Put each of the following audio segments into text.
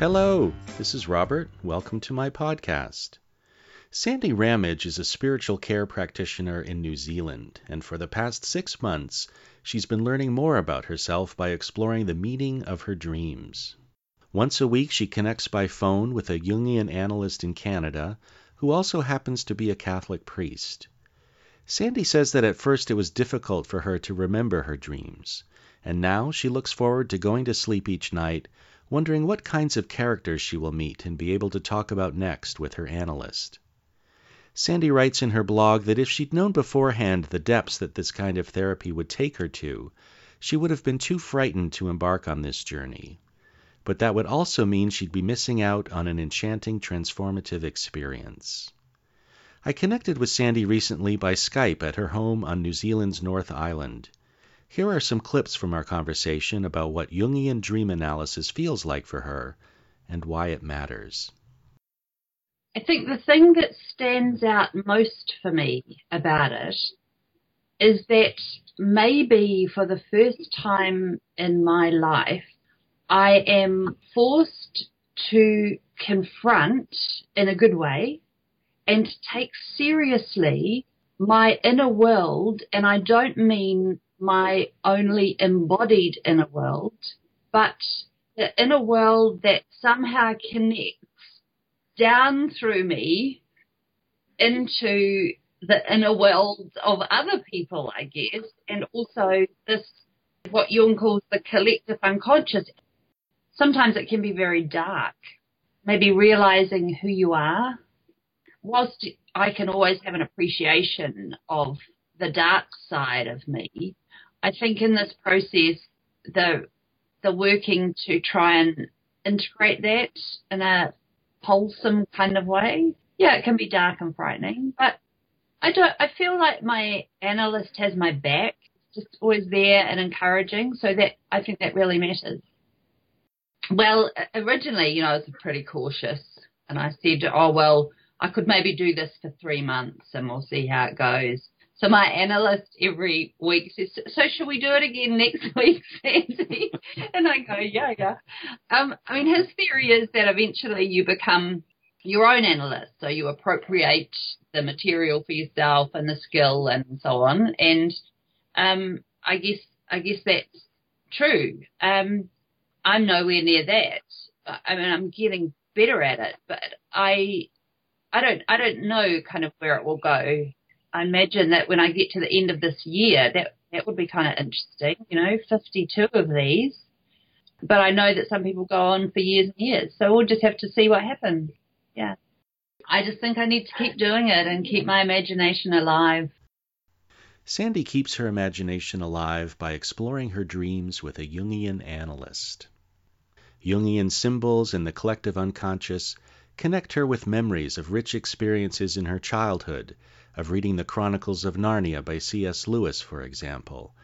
Hello, this is Robert. Welcome to my podcast. Sande Ramage is a spiritual care practitioner in New Zealand, and for the past six months, she's been learning more about herself by exploring the meaning of her dreams. Once a week, she connects by phone with a Jungian analyst in Canada who also happens to be a Catholic priest. Sande says that at first it was difficult for her to remember her dreams, and now she looks forward to going to sleep each night wondering what kinds of characters she will meet and be able to talk about next with her analyst. Sande writes in her blog that if she'd known beforehand the depths that this kind of therapy would take her to, she would have been too frightened to embark on this journey. But that would also mean she'd be missing out on an enchanting transformative experience. I connected with Sande recently by Skype at her home on New Zealand's North Island. Here are some clips from our conversation about what Jungian dream analysis feels like for her and why it matters. I think the thing that stands out most for me about it is that maybe for the first time in my life, I am forced to confront in a good way and take seriously my inner world. And I don't mean my only embodied inner world, but the inner world that somehow connects down through me into the inner worlds of other people, I guess, and also this, what Jung calls the collective unconscious. Sometimes it can be very dark. Maybe realizing who you are. Whilst I can always have an appreciation of the dark side of me, I think in this process, the the working to try and integrate that in a wholesome kind of way. Yeah, it can be dark and frightening, but I don't. I feel like my analyst has my back, just always there and encouraging. So that I think that really matters. Well, originally, you know, I was pretty cautious, and I said, "Oh well, I could maybe do this for three months, and we'll see how it goes." So my analyst every week says, "So should we do it again next week, Sande?" and I go, "Yeah, yeah." Um, I mean, his theory is that eventually you become your own analyst, so you appropriate the material for yourself and the skill and so on. And um, I guess I guess that's true. Um, I'm nowhere near that. I mean, I'm getting better at it, but I I don't I don't know kind of where it will go I imagine that when I get to the end of this year, that that would be kind of interesting. You know, 52 of these, but I know that some people go on for years and years. So we'll just have to see what happens. Yeah, I just think I need to keep doing it and keep my imagination alive. Sande keeps her imagination alive by exploring her dreams with a Jungian analyst. Jungian symbols and the collective unconscious connect her with memories of rich experiences in her childhood of reading the Chronicles of Narnia by C.S. Lewis, for example.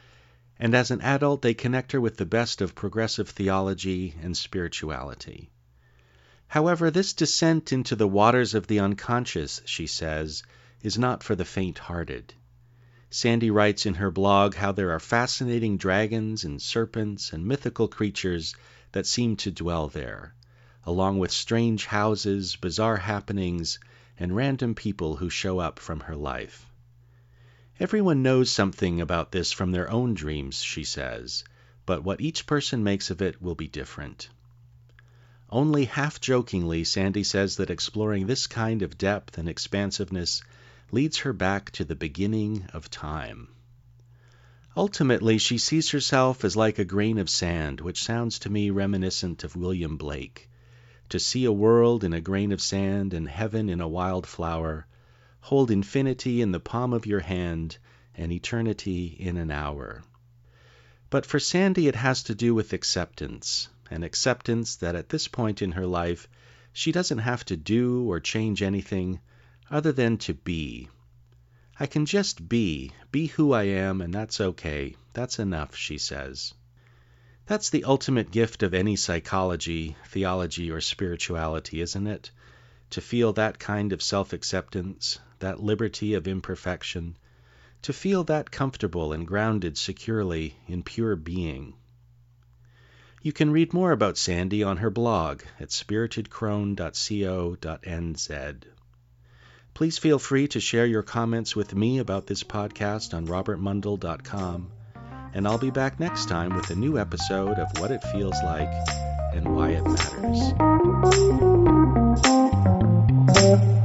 And as an adult, they connect her with the best of progressive theology and spirituality. However, this descent into the waters of the unconscious, she says, is not for the faint hearted. Sande writes in her blog how there are fascinating dragons and serpents and mythical creatures that seem to dwell there, along with strange houses, bizarre happenings, and random people who show up from her life. Everyone knows something about this from their own dreams, she says, but what each person makes of it will be different. Only half jokingly, Sande says that exploring this kind of depth and expansiveness leads her back to the beginning of time. Ultimately, she sees herself as like a grain of sand, which sounds to me reminiscent of William Blake to see a world in a grain of sand and heaven in a wild flower, hold infinity in the palm of your hand and eternity in an hour. But for Sande, it has to do with acceptance, an acceptance that at this point in her life, she doesn't have to do or change anything other than to be. I can just be, be who I am, and that's okay. That's enough, she says. That's the ultimate gift of any psychology, theology, or spirituality, isn't it? To feel that kind of self acceptance, that liberty of imperfection, to feel that comfortable and grounded securely in pure being. You can read more about Sande on her blog at spiritedcrone.co.nz. Please feel free to share your comments with me about this podcast on robertmundell.com, and I'll be back next time with a new episode of What It Feels Like and Why It Matters.